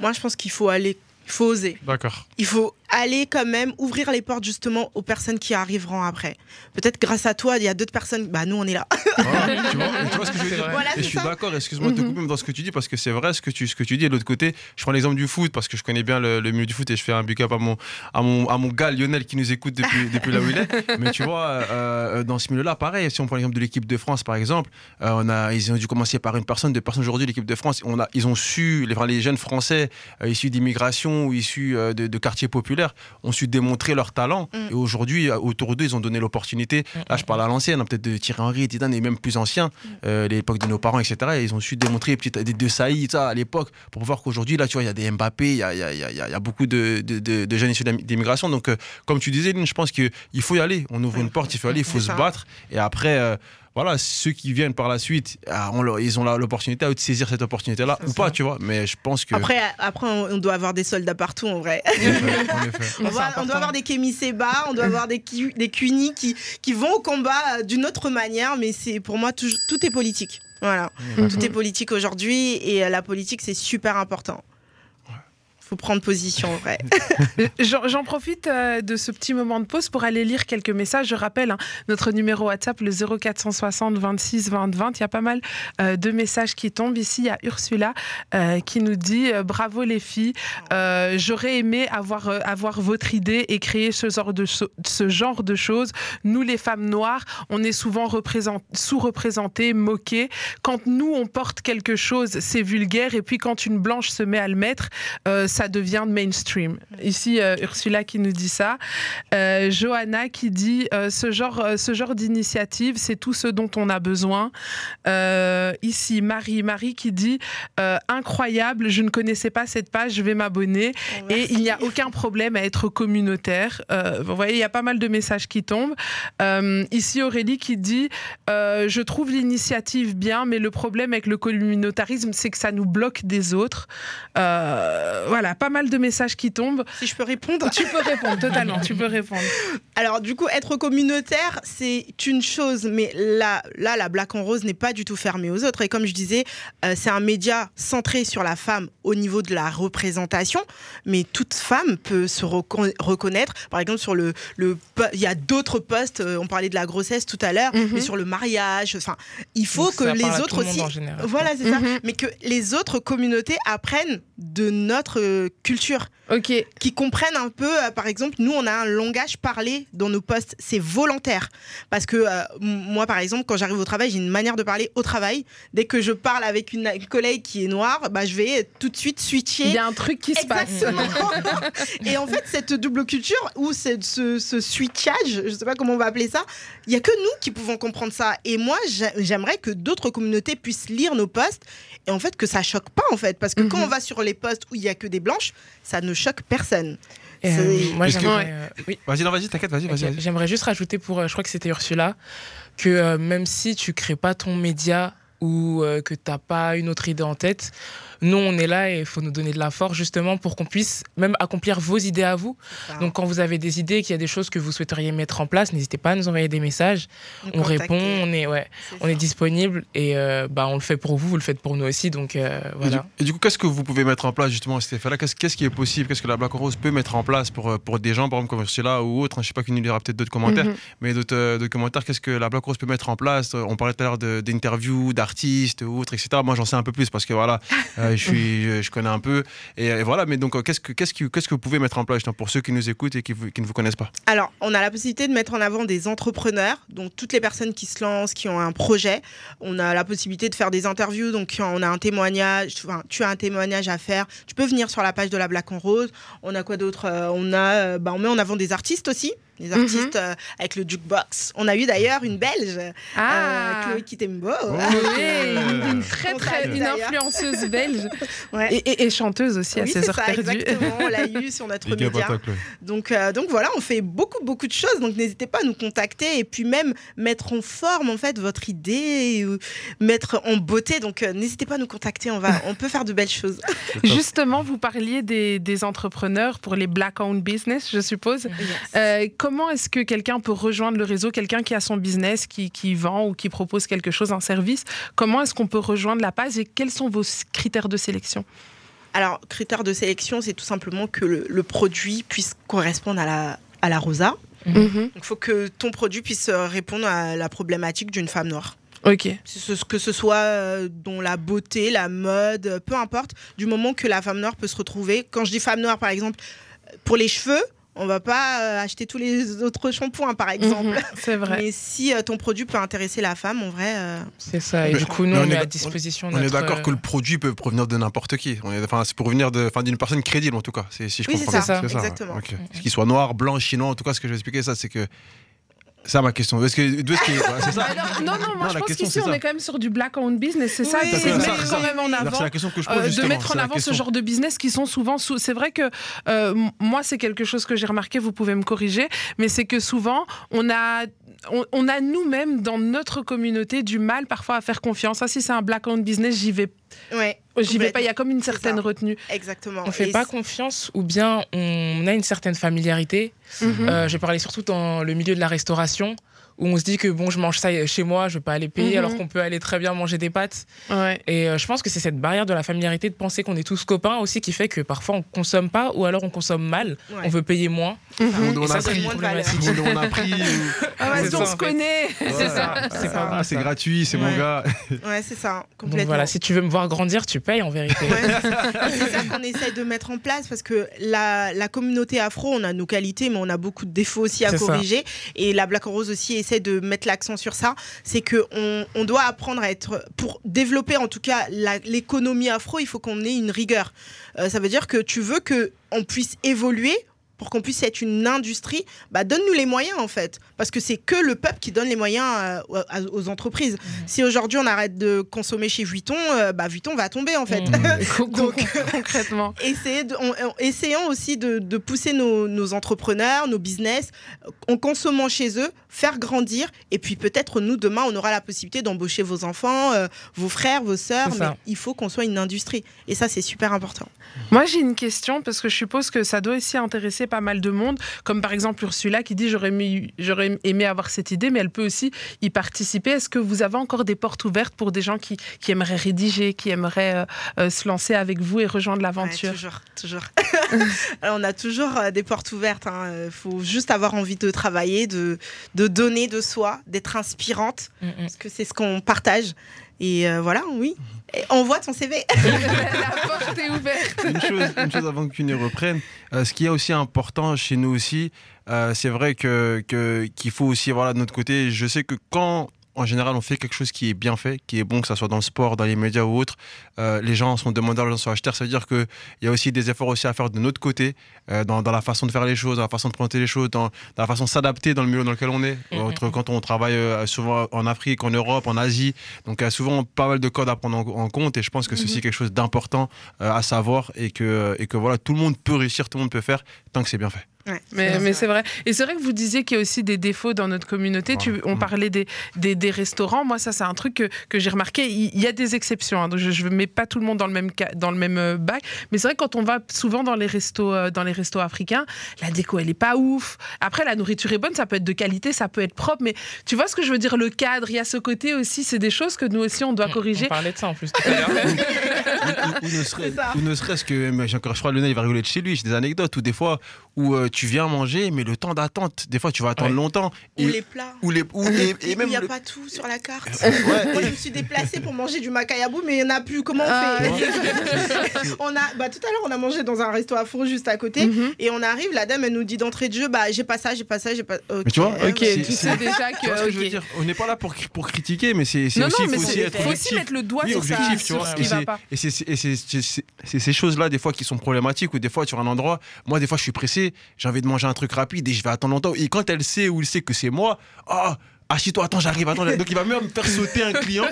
E: Moi, je pense qu'il faut aller, il faut oser.
C: D'accord.
E: Il faut aller quand même ouvrir les portes justement aux personnes qui arriveront après. Peut-être grâce à toi, il y a d'autres personnes. Bah nous, on est là.
C: Voilà, tu, vois, tu vois ce que je veux
D: C'est
C: dire
D: vrai.
E: Voilà,
C: Et
E: c'est
C: je suis d'accord, excuse-moi de te couper même dans ce que tu dis parce que c'est vrai ce que tu, ce que tu dis. Et de l'autre côté, je prends l'exemple du foot parce que je connais bien le, le milieu du foot et je fais un big up à mon, à mon, à mon gars Lionel qui nous écoute depuis, depuis là où il est. Mais tu vois, euh, euh, dans ce milieu-là, pareil, si on prend l'exemple de l'équipe de France par exemple, euh, on a, ils ont dû commencer par une personne, deux personnes aujourd'hui, l'équipe de France, on a, ils ont su, les, jeunes Français euh, issus d'immigration ou issus de, de quartiers populaires ont su démontrer leur talent.
E: Mm.
C: Et aujourd'hui, euh, autour d'eux, ils ont donné l'opportunité. Là, je parle à l'ancienne, hein, peut-être de Thierry Henry, Zidane et même plus anciens, euh, l'époque de nos parents, etc. Et ils ont su démontrer des De Saïd, ça, à l'époque, pour voir qu'aujourd'hui, là, tu vois, il y a des Mbappé, il y a, y y y y beaucoup de, de- de- de jeunes issus d'im- d'immigration. Donc, euh, comme tu disais, Lynn, je pense qu'il faut y aller. On ouvre une porte, il faut aller, il faut se
E: ça.
C: battre. Et après, euh, voilà, ceux qui viennent par la suite, ah, on leur- ils ont l'opportunité à eux de saisir cette opportunité-là ou pas, tu vois. Mais je pense que.
E: Après, après, on doit avoir des soldats partout en vrai.
C: En effet, en effet.
E: On, doit- on doit avoir des Kémy Seba, on doit avoir des, Cuny qui, qui vont au combat euh, d'une autre manière, mais c'est pour moi tout, tout est politique. Voilà, tout est politique aujourd'hui et euh, la politique c'est super important. Faut prendre position.
B: Euh, J'en profite euh, de ce petit moment de pause pour aller lire quelques messages. Je rappelle hein, notre numéro WhatsApp, le 0460 26 20 20. Il y a pas mal euh, de messages qui tombent. Ici, il y a Ursula euh, qui nous dit Bravo les filles, j'aurais aimé avoir, avoir votre idée et créer ce genre, de choses. Nous, les femmes noires, on est souvent représent- sous-représentées, moquées. Quand nous, on porte quelque chose, c'est vulgaire. Et puis, quand une blanche se met à le mettre, ça devient mainstream. Ici, euh, Ursula qui nous dit ça. Euh, Johanna qui dit euh, ce genre, ce genre d'initiative, c'est tout ce dont on a besoin. Ici, Marie, Marie qui dit incroyable, je ne connaissais pas cette page, je vais m'abonner. Et il n'y a aucun problème à être communautaire. Vous voyez, il y a pas mal de messages qui tombent. Ici, Aurélie qui dit Je trouve l'initiative bien, mais le problème avec le communautarisme, c'est que ça nous bloque des autres. Euh, voilà, pas mal de messages qui tombent.
E: Si je peux répondre.
B: Tu peux répondre, totalement, tu peux répondre.
E: Alors du coup, être communautaire, c'est une chose, mais là, là, la Black en Rose n'est pas du tout fermée aux autres. Et comme je disais, euh, c'est un média centré sur la femme au niveau de la représentation, mais toute femme peut se reco- reconnaître. Par exemple, sur le, il y a d'autres postes. euh, on parlait de la grossesse tout à l'heure,
B: Mhm.
E: mais sur le mariage. Enfin, il faut
D: Donc,
E: que les autres
D: le monde
E: aussi.
D: en général.
E: Voilà, c'est ça.
B: Mhm.
E: Mais que les autres communautés apprennent de notre culture
B: Ok,
E: qui comprennent un peu, euh, par exemple, nous, on a un langage parlé dans nos postes, c'est volontaire. Parce que euh, moi, par exemple, quand j'arrive au travail, j'ai une manière de parler au travail. Dès que je parle avec une, une collègue qui est noire, bah, je vais tout de suite switcher.
B: il y a un truc qui se passe.
E: Et en fait, cette double culture ou ce, ce switchage, je sais pas comment on va appeler ça, il y a que nous qui pouvons comprendre ça. Et moi, j'a- j'aimerais que d'autres communautés puissent lire nos posts et en fait que ça choque pas en fait, parce que quand
B: Mhm.
E: on va sur les posts où il y a que des blanches, ça ne choque personne.
D: Euh,
E: C'est-
D: moi,
C: que-
D: j'aimerais. euh, oui.
C: Vas-y, non, vas-y, t'inquiète, vas-y, vas-y.
D: J'aimerais juste rajouter pour, euh, je crois que c'était Ursula, que euh, même si tu crées pas ton média ou euh, que t'as pas une autre idée en tête, nous on est là et il faut nous donner de la force justement pour qu'on puisse même accomplir vos idées à vous. Donc quand vous avez des idées, qu'il y a des choses que vous souhaiteriez mettre en place, n'hésitez pas à nous envoyer des messages.
E: Nous
D: On
E: contacter.
D: répond, on est ouais, on est disponible et euh, bah on le fait pour vous, vous le faites pour nous aussi. Donc euh,
C: Et du,
D: voilà.
C: et du coup, qu'est-ce que vous pouvez mettre en place justement à cet effet-là qu'est-ce, qu'est-ce qui est possible? Qu'est-ce que la Black Rose peut mettre en place pour, euh, pour des gens, par exemple, comme celui-là ou autre hein, Je sais pas qu'il nous lira peut-être d'autres commentaires,
B: Mhm.
C: mais d'autres, euh, commentaires. Qu'est-ce que la Black Rose peut mettre en place? On parlait tout à l'heure d'interviews, d'artistes ou autres, etc. Moi, j'en sais un peu plus parce que voilà, euh, je, suis, je, connais un peu. Et, et voilà, mais donc, euh, qu'est-ce que, qu'est-ce, que, qu'est-ce que vous pouvez mettre en place pour ceux qui nous écoutent et qui, ne vous connaissent pas?
E: Alors, on a la possibilité de mettre en avant des entrepreneurs, donc toutes les personnes qui se lancent, qui ont un projet. On a la possibilité de faire des interviews, donc on a un témoignage, enfin, tu as un témoignage à faire. Tu peux venir sur la page de la Black en Rose. On a quoi d'autre? Euh, On a, euh, bah, on met en avant des artistes aussi. Des
B: Mhm.
E: artistes euh, avec le jukebox. On a eu d'ailleurs une Belge,
B: Ah,
E: euh, Chloé Kitembo.
B: oui, une, une très très une influenceuse belge
E: Ouais.
B: et, et- et chanteuse aussi à ses heures
E: ça,
B: perdues.
E: exactement. On l'a eu sur notre média. Donc, euh, donc voilà, on fait beaucoup, beaucoup de choses. Donc n'hésitez pas à nous contacter et puis même mettre en forme en fait votre idée, ou mettre en beauté. Donc euh, n'hésitez pas à nous contacter. On va, on peut faire de belles choses.
B: Justement, vous parliez des, des entrepreneurs pour les black-owned business, je suppose. Euh, comment est-ce que quelqu'un peut rejoindre le réseau, quelqu'un qui a son business, qui, qui vend ou qui propose quelque chose, un service Comment est-ce qu'on peut rejoindre la page et quels sont vos critères de sélection?
E: Alors critère de sélection, c'est tout simplement que le, le produit puisse correspondre à la, à la rosa.
B: Mhm.
E: Donc il faut que ton produit puisse euh, répondre à la problématique d'une femme noire.
B: Ok.
E: Ce- Que ce soit euh, dans la beauté, la mode, peu importe, du moment que la femme noire peut se retrouver. Quand je dis femme noire, par exemple, pour les cheveux, on va pas euh, acheter tous les autres shampoings, par exemple.
B: Mhm, C'est vrai.
E: Mais si euh, ton produit peut intéresser la femme, en vrai, euh,
D: C'est ça. Et
C: Mais-
D: du coup, nous, on,
C: on est
D: à disposition
C: On est
D: notre,
C: d'accord
D: euh,
C: que le produit peut provenir de n'importe qui. Est, enfin, c'est pour venir de, enfin, d'une personne crédible en tout cas. Si je
E: Oui,
C: comprends
E: c'est ça,
C: ouais.
E: exactement.
C: Qu'il soit noir, blanc, chinois, en tout cas, ce que je vais expliquer, ça, c'est que ça ma question. Est-ce que, d'où est-ce que- ouais, c'est ça
B: Alors, non, non, moi
C: Non,
B: je pense
C: question,
B: qu'ici
C: c'est
B: on
C: ça.
B: est quand même sur du black owned business, c'est ça, c'est de
C: c'est
B: mettre
C: ça.
B: quand même en
C: Alors,
B: avant.
C: C'est la question que je pose
B: euh, de mettre
C: c'est
B: en avant ce genre de business qui sont souvent sous. C'est vrai que euh, moi, c'est quelque chose que j'ai remarqué, vous pouvez me corriger, mais c'est que souvent, on a. On, on a nous-mêmes dans notre communauté du mal parfois à faire confiance. Ah, si c'est un black owned business, j'y vais,
E: Ouais,
B: j'y vais pas. Il y a comme une certaine retenue.
E: exactement.
D: On fait
E: Et
D: pas confiance ou bien on a une certaine familiarité.
B: Mhm.
D: Euh, je vais parler surtout dans le milieu de la restauration où on se dit que bon, je mange ça chez moi, je vais pas aller payer
B: Mhm.
D: alors qu'on peut aller très bien manger des pâtes.
B: Ouais.
D: Et euh, je pense que c'est cette barrière de la familiarité de penser qu'on est tous copains aussi qui fait que parfois on consomme pas ou alors on consomme mal,
E: Ouais.
D: on veut payer moins.
C: On, on
D: Et ça,
C: a
D: c'est
C: pris.
E: moins.
C: On, a pris.
B: Ah,
D: C'est
B: on se connaît.
D: C'est ça, c'est pas
C: Ah, gratuit, c'est mon gars.
E: Ouais, c'est ça,
D: Donc
E: complètement.
D: voilà, si tu veux me voir grandir, tu payes en vérité.
E: C'est ça qu'on essaye de mettre en place parce que la, la communauté afro, on a nos qualités, mais on a beaucoup de défauts aussi à
D: C'est ça.
E: corriger. Et la Black Rose aussi essaie de mettre l'accent sur ça. C'est que on, doit apprendre à être, pour développer en tout cas l'économie afro, il faut qu'on ait une rigueur. Euh, ça veut dire que tu veux que on puisse évoluer. Pour qu'on puisse être une industrie, bah donne-nous les moyens en fait. Parce que c'est que le peuple qui donne les moyens euh, aux- entreprises. Si aujourd'hui on arrête de consommer chez Vuitton, euh, bah Vuitton va tomber en fait. Donc,
B: concrètement.
E: Essayez de- on- on- essayons aussi de, de pousser nos, nos entrepreneurs, nos business, euh, en consommant chez eux, faire grandir. Et puis peut-être nous, demain, on aura la possibilité d'embaucher vos enfants, euh, vos frères, vos sœurs. Mais il faut qu'on soit une industrie. Et ça, c'est super important.
B: Moi, j'ai une question parce que je suppose que ça doit aussi intéresser pas mal de monde, comme par exemple Ursula qui dit j'aurais aimé, j'aurais aimé avoir cette idée, mais elle peut aussi y participer. Est-ce que vous avez encore des portes ouvertes pour des gens qui, qui aimeraient rédiger, qui aimeraient euh, euh, se lancer avec vous et rejoindre l'aventure?
E: Ouais, toujours, toujours. Alors, on a toujours euh, des portes ouvertes. Il faut juste avoir envie de travailler, de, de donner de soi, d'être inspirante,
D: Mhm.
E: parce que c'est ce qu'on partage. Et euh, voilà, oui. Et envoie ton CV.
B: La porte est ouverte.
C: une chose, une chose avant que tu ne reprennes, euh, ce qui est aussi important chez nous aussi, euh, c'est vrai que que- qu'il faut aussi voilà de notre côté. Je sais que quand en général on fait quelque chose qui est bien fait, qui est bon, que ça soit dans le sport, dans les médias ou autre, euh, les gens sont demandeurs, les gens sont acheteurs. Ça veut dire que il y a aussi des efforts aussi à faire de notre côté, euh, dans, dans la façon de faire les choses, dans la façon de présenter les choses, dans, dans la façon de s'adapter dans le milieu dans lequel on est.
D: Mhm.
C: Autre- quand on travaille euh, souvent en Afrique, en Europe, en Asie, donc il y a souvent pas mal de codes à prendre en, en compte. Et je pense que ceci est quelque chose d'important à savoir et que, et que voilà, tout le monde peut réussir, tout le monde peut faire tant que c'est bien fait.
E: Ouais,
B: Mais,
E: c'est
B: mais
E: vrai.
B: c'est vrai. Et c'est vrai que vous disiez qu'il y a aussi des défauts dans notre communauté. Tu, on
C: Mm.
B: parlait des, des, des restaurants. Moi, ça, c'est un truc que, que j'ai remarqué. Il y a des exceptions. hein. donc je ne mets pas tout le monde dans le même, dans le même euh, bac. Mais c'est vrai que quand on va souvent dans les restos, euh, dans les restos africains, la déco, elle est pas ouf. Après, la nourriture est bonne. Ça peut être de qualité, ça peut être propre. Mais tu vois ce que je veux dire? Le cadre, il y a ce côté aussi. C'est des choses que nous aussi, on doit corriger.
D: On parlait de ça en plus tout à l'heure.
C: ou, ou ne ou serait-ce que, j'ai encore, je crois, Lionel, il va rigoler de chez lui. J'ai des anecdotes où des fois où euh, tu viens manger, mais le temps d'attente, des fois tu vas attendre
D: Ouais.
C: longtemps.
E: Ou
C: Et,
E: les plats.
C: ou les, ou- et, et
E: il
C: même
E: n'y a
C: le-
E: pas tout sur la carte.
C: Ouais,
E: Moi, je me suis déplacée pour manger du macayabou, mais il n'y en a plus. Comment on
B: Ah,
E: fait
C: ouais.
E: on a, bah, Tout à l'heure, on a mangé dans un resto afro juste à côté.
B: Mhm.
E: Et on arrive, la dame, elle nous dit d'entrée de jeu, bah, j'ai pas ça, j'ai pas ça, j'ai pas.
C: Mais tu vois,
B: Ok, tu sais déjà que.
C: Je veux dire On n'est pas là pour, pour critiquer, mais c'est aussi,
B: non, mais
C: faut aussi être
B: faut aussi mettre le doigt
C: Oui,
B: sur, ce
C: Et
B: qui va
C: c'est-
B: pas.
C: et c'est ces choses-là, des fois, qui sont problématiques, ou des fois, sur un endroit, moi, des fois, je suis pressé, j'ai envie de manger un truc rapide et je vais attendre longtemps. Et quand elle sait ou il sait que c'est moi, ah, assis-toi, attends, j'arrive, attends. Donc, il va même faire sauter un client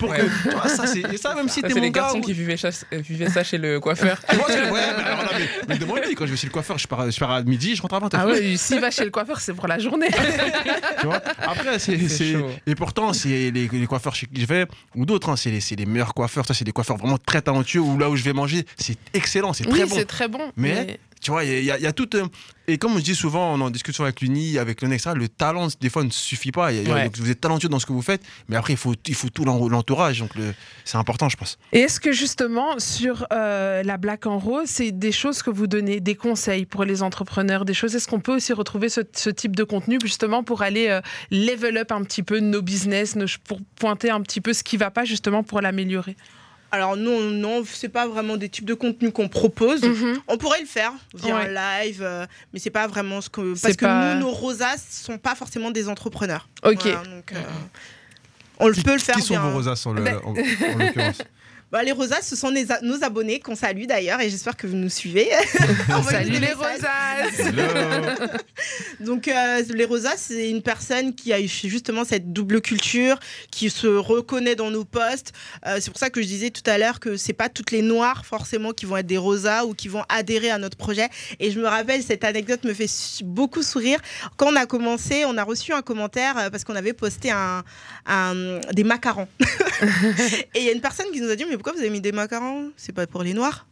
C: pour que.
D: Ouais.
C: Vois, ça, c'est ça, même si
D: Ça,
C: t'es mon
D: les
C: gars.
D: garçons
C: ou-
D: qui vivaient, chasse- euh, vivaient ça chez le coiffeur.
C: C'est- ouais, mais alors là, mais, mais demande-lui, quand je vais chez le coiffeur, je pars, je pars à midi, je rentre à 20h.
B: Ah ouais, s'il va chez le coiffeur, c'est pour la journée.
C: Tu vois Après, c'est. Et pourtant, c'est les, les coiffeurs chez qui je vais, ou d'autres, hein, c'est les, meilleurs coiffeurs. Ça, c'est des coiffeurs vraiment très talentueux, ou là où je vais manger, c'est excellent, c'est très
B: oui,
C: bon.
B: c'est très bon.
C: Mais- Tu vois, il y, a- il y a tout. euh, et comme je dis souvent on en discussion avec l'Uni, avec le le talent, des fois, ne suffit pas. A-
D: Ouais.
C: vous êtes talentueux dans ce que vous faites, mais après, il faut, il faut tout l'en- l'entourage. Donc, c'est important, je pense.
B: Et est-ce que justement, sur euh, la Black en Rose, c'est des choses que vous donnez, des conseils pour les entrepreneurs, des choses? Est-ce qu'on peut aussi retrouver ce, ce type de contenu justement pour aller euh, level up un petit peu nos business, nos- pour pointer un petit peu ce qui va pas justement pour l'améliorer?
E: Alors, non, non, c'est pas vraiment des types de contenus qu'on propose.
B: Mhm.
E: On pourrait le faire via
B: Ouais.
E: un live, euh, mais c'est pas vraiment ce que. Parce que nous, nos rosas sont pas forcément des entrepreneurs.
B: Ok.
E: Voilà, donc, euh, on peut le faire
C: Qui sont
E: via
C: vos rosaces en, le-
B: Ben-
C: en- en l'occurrence?
E: Bah, les rosas, ce sont les nos abonnés qu'on salue d'ailleurs et j'espère que vous nous suivez.
B: Salut
E: des
B: les rosas
E: Donc euh, les rosas, c'est une personne qui a eu justement cette double culture, qui se reconnaît dans nos posts. Euh, c'est pour ça que je disais tout à l'heure que c'est pas toutes les noirs forcément qui vont être des rosas ou qui vont adhérer à notre projet. Et je me rappelle cette anecdote me fait beaucoup sourire. Quand on a commencé, on a reçu un commentaire euh, parce qu'on avait posté un, un- des macarons. Et il y a une personne qui nous a dit mais pourquoi vous avez mis des macarons? C'est pas pour les noirs?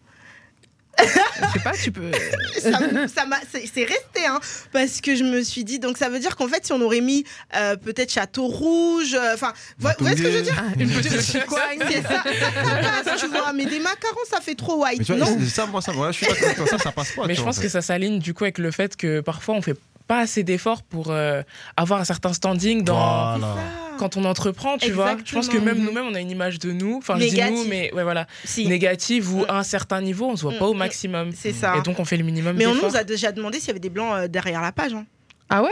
B: Je sais pas, tu peux.
E: ça, ça m'a- c'est resté, hein, parce que je me suis dit, donc ça veut dire qu'en fait, si on aurait mis euh, peut-être Château Rouge, euh, enfin, vous vous voyez ce que je veux dire?
B: Une petite chicoine.
E: C'est ça, ça passe, tu vois, mais des macarons, ça fait trop white,
C: vois,
E: non?
C: ça, moi, ça, moi, je suis d'accord ça, ça passe pas.
D: Mais je pense
C: en
D: que ça s'aligne du coup avec le fait que parfois on fait pas assez d'efforts pour euh, avoir un certain standing dans
C: Voilà.
D: Quand on entreprend, tu vois. Je pense que même nous-mêmes on a une image de nous, enfin je dis nous, mais ouais voilà,
E: Si,
D: négative ou
E: Mm.
D: à un certain niveau, on se voit
E: Mm,
D: pas au maximum.
E: c'est ça.
D: Et donc on fait le minimum
E: mais on nous a déjà demandé s'il y avait des blancs euh, derrière la page. hein.
B: Ah ouais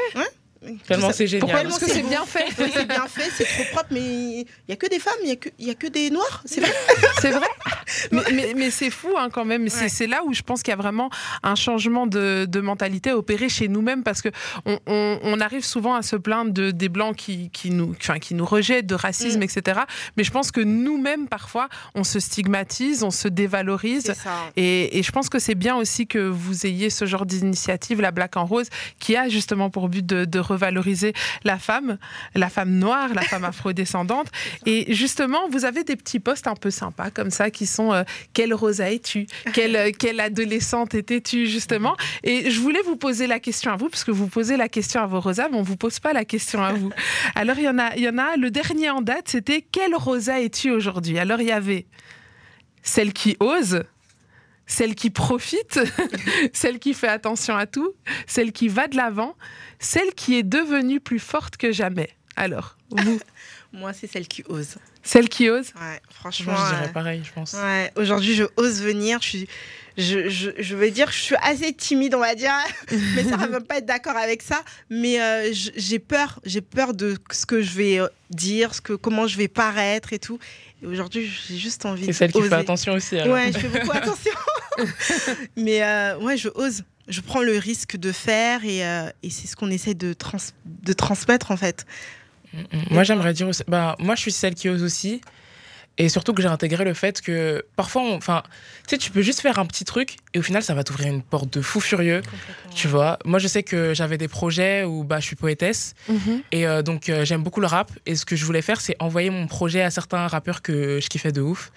D: Tellement c'est génial.
B: Pourquoi
E: Tellement
B: Parce que c'est bien fait.
E: Oui, c'est bien fait, c'est trop propre, mais il y a que des femmes, il y a que, il y a que des noirs, c'est vrai.
B: C'est vrai. Mais, mais- mais c'est fou hein, quand même. C'est
E: Ouais.
B: c'est là où je pense qu'il y a vraiment un changement de, de mentalité à opérer chez nous-mêmes parce que on, on- on arrive souvent à se plaindre de, des blancs qui, qui nous, enfin, qui nous rejettent, de racisme,
E: Mm.
B: etc. Mais je pense que nous-mêmes, parfois, on se stigmatise, on se dévalorise. Et je pense que c'est bien aussi que vous ayez ce genre d'initiative, la Black en Rose, qui a justement pour but de, de revaloriser la femme, la femme noire, la femme afrodescendante. Et justement, vous avez des petits posts un peu sympas comme ça qui sont euh, Quelle rosa es-tu quelle, euh, quelle adolescente étais-tu justement? Et je voulais vous poser la question à vous, parce que vous posez la question à vos rosas, mais on ne vous pose pas la question à vous. Alors, il y en a, il y en a le dernier en date, c'était Quelle rosa es-tu aujourd'hui? Alors, il y avait celle qui ose, celle qui profite, celle qui fait attention à tout, celle qui va de l'avant, celle qui est devenue plus forte que jamais. Alors, vous,
E: Moi, c'est celle qui ose.
B: celle qui ose?
E: Ouais, franchement.
D: Moi je dirais
E: euh,
D: pareil, je pense.
E: Ouais, aujourd'hui, je ose venir. Je, suis, je, je, je vais dire je suis assez timide, on va dire. mais ça ne va pas être d'accord avec ça. Mais euh, j'ai peur. J'ai peur de ce que je vais euh, dire, ce que, comment je vais paraître et tout. Et aujourd'hui, j'ai juste envie
D: C'est celle qui fait attention aussi. alors.
E: Ouais, je fais beaucoup attention. mais euh, ouais, je ose. Je prends le risque de faire et, euh, et c'est ce qu'on essaie de, trans de transmettre en fait.
D: Moi, j'aimerais dire aussi. Bah, moi, je suis celle qui ose aussi. Et surtout que j'ai intégré le fait que parfois, enfin, tu sais, tu peux juste faire un petit truc et au final, ça va t'ouvrir une porte de fou furieux. Tu vois, moi, je sais que j'avais des projets où bah, je suis poétesse et euh, donc euh, j'aime beaucoup le rap. Et ce que je voulais faire, c'est envoyer mon projet à certains rappeurs que je kiffais de ouf.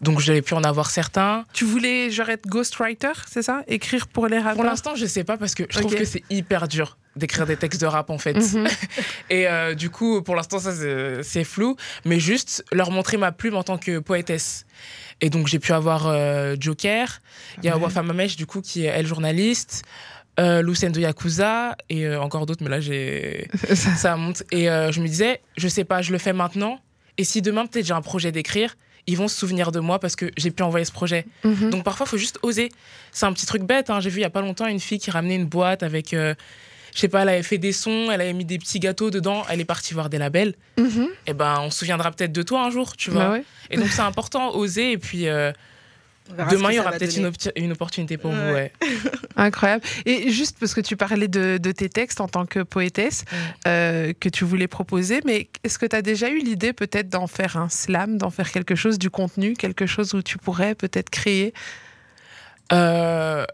D: Donc, j'avais pu en avoir certains.
B: Tu voulais genre être ghostwriter, c'est ça? Écrire pour les rappeurs?
D: Pour l'instant, je sais pas parce que je trouve que c'est hyper dur d'écrire des textes de rap en fait.
B: Mhm.
D: Et euh, du coup, pour l'instant, ça c'est flou, mais juste leur montrer ma plume en tant que poétesse. Et donc j'ai pu avoir euh, Joker, il y a Wafa Mamesh du coup qui est elle journaliste, euh, Lucien de Yakuza et euh, encore d'autres, mais là j'ai
B: Ça-
D: monte. Et je me disais, je sais pas, je le fais maintenant. Et si demain peut-être j'ai un projet d'écrire, ils vont se souvenir de moi parce que j'ai pu envoyer ce projet.
B: Mhm.
D: Donc parfois, il faut juste oser. C'est un petit truc bête. hein. J'ai vu il y a pas longtemps une fille qui ramenait une boîte avec, euh, je sais pas, elle avait fait des sons, elle avait mis des petits gâteaux dedans, elle est partie voir des labels.
B: Mhm.
D: Et ben, on se souviendra peut-être de toi un jour, tu vois.
B: Bah ouais.
D: Et donc c'est important, oser. Et puis euh, demain,
E: que
D: il y aura peut-être une, opportunité pour vous.
E: Ouais.
B: Incroyable. Et juste parce que tu parlais de, de tes textes en tant que poétesse
D: Mm.
B: euh, que tu voulais proposer, mais est-ce que tu as déjà eu l'idée peut-être d'en faire un slam, d'en faire quelque chose, du contenu, quelque chose où tu pourrais peut-être créer?
D: Euh,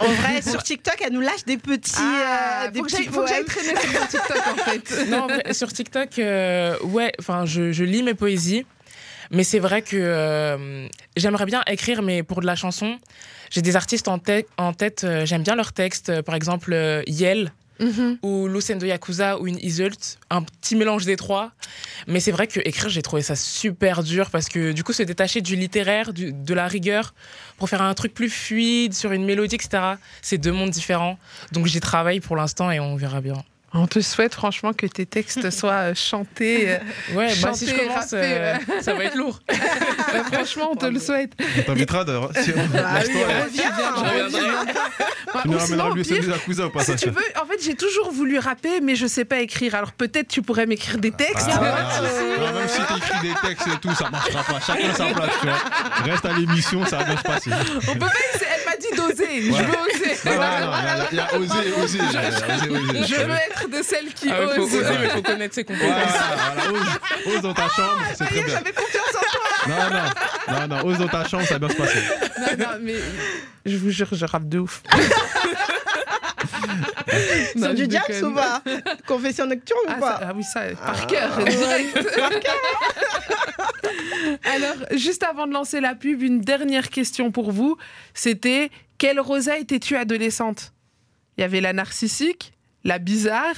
E: En vrai, sur TikTok, elle nous lâche des petits, euh, des
B: faut que
E: petits
B: j'aille- faut que j'aille traîner sur ton TikTok en fait.
D: non, en vrai, sur TikTok, euh, ouais, enfin, je, je lis mes poésies. Mais c'est vrai que euh, j'aimerais bien écrire, mais pour de la chanson. J'ai des artistes en, tête- en tête, euh, j'aime bien leurs textes. euh, Par exemple, Yel
B: Mhm.
D: ou Lucendo Yakuza ou une Isult. Un petit mélange des trois. Mais c'est vrai que écrire, j'ai trouvé ça super dur parce que du coup, se détacher du littéraire, du- de la rigueur, pour faire un truc plus fluide, sur une mélodie, etc., c'est deux mondes différents. Donc j'y travaille pour l'instant et on verra bien.
B: On te souhaite franchement que tes textes soient euh, chantés. euh,
D: Ouais, bah, si je commence, euh, ça va être lourd.
B: bah, franchement, on te le souhaite.
C: On t'invitera d'ailleurs. Si on-
E: Ah oui,
C: Tu nous
B: ou
C: ramèneras lui Yakuza au
B: si tu veux, en fait, j'ai toujours voulu rapper, mais je sais pas écrire. Alors peut-être tu pourrais m'écrire des textes.
C: Ah, même si t'écris des textes et tout, ça marchera pas. Chacun sa place, tu vois. Reste à l'émission, ça va bien se passer.
B: On peut pas. essayer- M'a dit d'oser. Je veux oser.
C: Il y a- osé, osé.
B: Je veux être de celles qui
D: Ah, il faut
B: osent.
D: oser, mais il faut connaître ses compétences.
C: voilà, ose, ose dans ta chambre, c'est
B: Ça y
C: très
B: est,
C: bien.
B: j'avais confiance en toi.
C: Non, non, non, non, ose dans ta chambre, ça va bien se passer.
B: Non, non, mais je vous jure, je rappe de ouf.
E: Sur du
B: déconne.
E: ou pas? Confession nocturne
B: Ah,
E: ou pas?
B: ça- ah oui, ça, par cœur, direct. Alors, juste avant de lancer la pub, une dernière question pour vous. C'était quelle Rosa étais-tu adolescente? Il y avait la narcissique, la bizarre,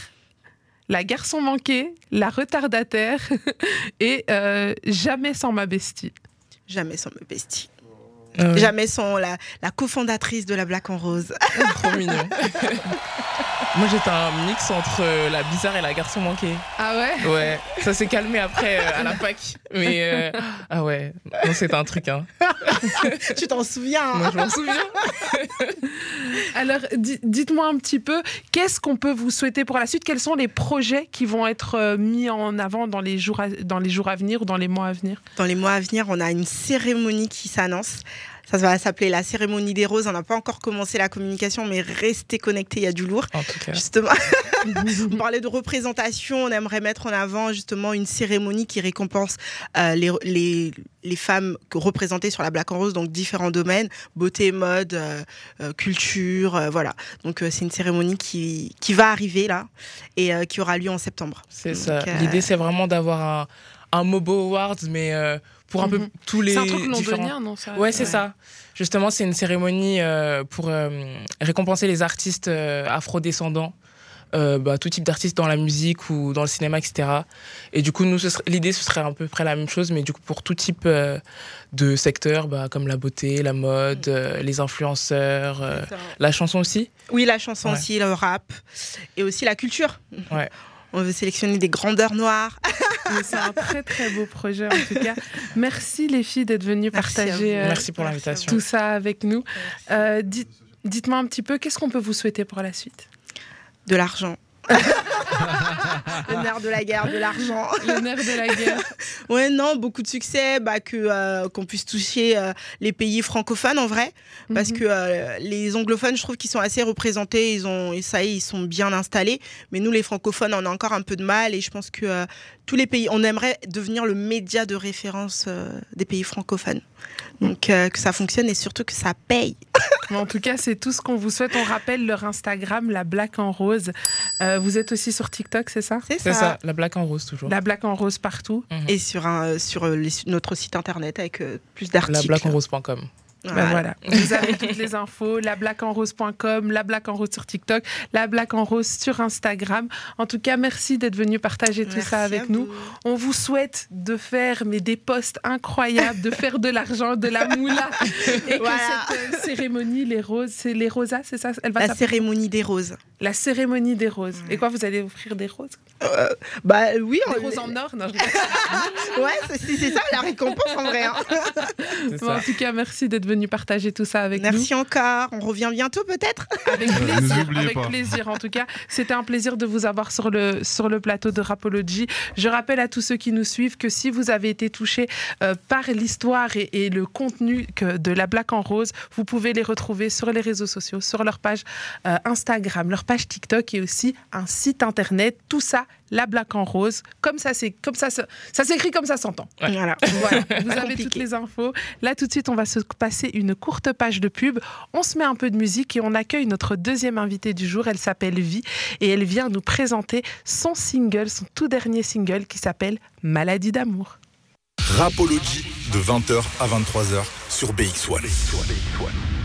B: la garçon manqué, la retardataire et euh, jamais sans ma bestie.
E: Jamais sans me bestie.
D: Ah ouais,
E: Jamais sans la, la cofondatrice de la Black en Rose.
D: Trop mignon. Moi, j'étais un mix entre euh, la bizarre et la garçon manqué.
B: Ah ouais
D: Ouais, ça s'est calmé après euh, à la fac. Mais euh, ah ouais, non, c'était un truc. Hein.
E: tu t'en souviens hein
D: Moi, je m'en souviens.
B: Alors, di- dites-moi un petit peu, qu'est-ce qu'on peut vous souhaiter pour la suite? Quels sont les projets qui vont être euh, mis en avant dans les, jours à, dans les jours à venir ou dans les mois à venir?
E: Dans les mois à venir, on a une cérémonie qui s'annonce. Ça va s'appeler la cérémonie des roses. On n'a pas encore commencé la communication, mais restez connectés, il y a du lourd.
D: En tout cas.
E: Justement, on parlait de représentation. On aimerait mettre en avant justement une cérémonie qui récompense euh, les, les, les femmes représentées sur la Black en Rose, donc différents domaines beauté, mode, euh, euh, culture, voilà. Donc c'est une cérémonie qui, qui va arriver là et qui aura lieu en septembre.
D: C'est ça. L'idée, c'est vraiment d'avoir un, un Mobo Awards, mais pour un peu
B: Mhm.
D: tous les
B: C'est un truc
D: différents...
B: londonien, non ça
D: Ouais, c'est ça. Justement, c'est une cérémonie euh, pour euh, récompenser les artistes euh, afrodescendants, euh, bah, tout type d'artistes dans la musique ou dans le cinéma, etc. Et du coup, nous, l'idée, ce serait à peu près la même chose, mais du coup, pour tout type euh, de secteur, bah, comme la beauté, la mode, euh, les influenceurs, euh, la chanson aussi.
E: Oui, la chanson
D: Ouais.
E: aussi, le rap et aussi la culture.
D: Ouais.
E: On veut sélectionner des grandeurs noires.
B: C'est un très très beau projet en tout cas. Merci les filles d'être venues
E: Merci
B: partager euh,
D: Merci pour l'invitation.
B: tout ça avec nous. Euh, dites- Dites-moi un petit peu, qu'est-ce qu'on peut vous souhaiter pour la suite?
E: De l'argent. le nerf de la guerre, de l'argent.
B: Le nerf de la guerre.
E: Ouais, non, beaucoup de succès, bah, que euh, qu'on puisse toucher euh, les pays francophones en vrai, parce
B: Mhm.
E: que euh, les anglophones, je trouve qu'ils sont assez représentés, ils ont, ça y est, ils sont bien installés, mais nous, les francophones, on a encore un peu de mal, et je pense que tous les pays, on aimerait devenir le média de référence des pays francophones. Donc que ça fonctionne et surtout que ça paye.
B: Mais en tout cas, c'est tout ce qu'on vous souhaite. On rappelle leur Instagram, la Black en Rose. Vous êtes aussi sur TikTok, c'est ça?
E: C'est ça.
D: ça, la black en rose toujours.
B: La Black en Rose partout.
E: Et sur, un, sur euh, les- notre site internet avec euh, plus d'articles.
D: La blackenrose.com.
B: Ben voilà, vous avez toutes les infos, la blackenrose.com, la Black en Rose sur TikTok, la Black en Rose sur Instagram. En tout cas, merci d'être venu partager tout
E: Merci
B: ça avec nous. On vous souhaite de faire mais des posts incroyables, de faire de l'argent, de la moula. Et
E: Voilà.
B: que cette euh, cérémonie, les roses, c'est les rosas, c'est ça? Elle va
E: La cérémonie des roses.
B: la cérémonie des roses. Et quoi, vous allez offrir des roses?
E: Euh, bah oui,
B: Des
E: on-
B: roses en or? Non, je.
E: Ouais, c'est c'est ça la récompense en vrai. hein.
B: Bon, en tout cas, merci d'être venu partager tout ça avec nous.
E: Merci encore. On revient bientôt peut-être.
B: Avec plaisir, avec. En tout cas, c'était un plaisir de vous avoir sur le, sur le plateau de Rapology. Je rappelle à tous ceux qui nous suivent que si vous avez été touchés euh, par l'histoire et, et le contenu que, de la Black en Rose, vous pouvez les retrouver sur les réseaux sociaux, sur leur page euh, Instagram, leur page TikTok et aussi un site internet. Tout ça, la Black en Rose. Comme ça, c'est comme ça, ça s'écrit comme ça s'entend.
D: Ouais.
E: Voilà.
B: Voilà, vous avez toutes les infos. Là, tout de suite, on va se passer une courte page de pub. On se met un peu de musique et on accueille notre deuxième invitée du jour. Elle s'appelle Vi et elle vient nous présenter son single, son tout dernier single qui s'appelle Maladie d'amour.
F: Rapology de 20h à 23h sur BX1.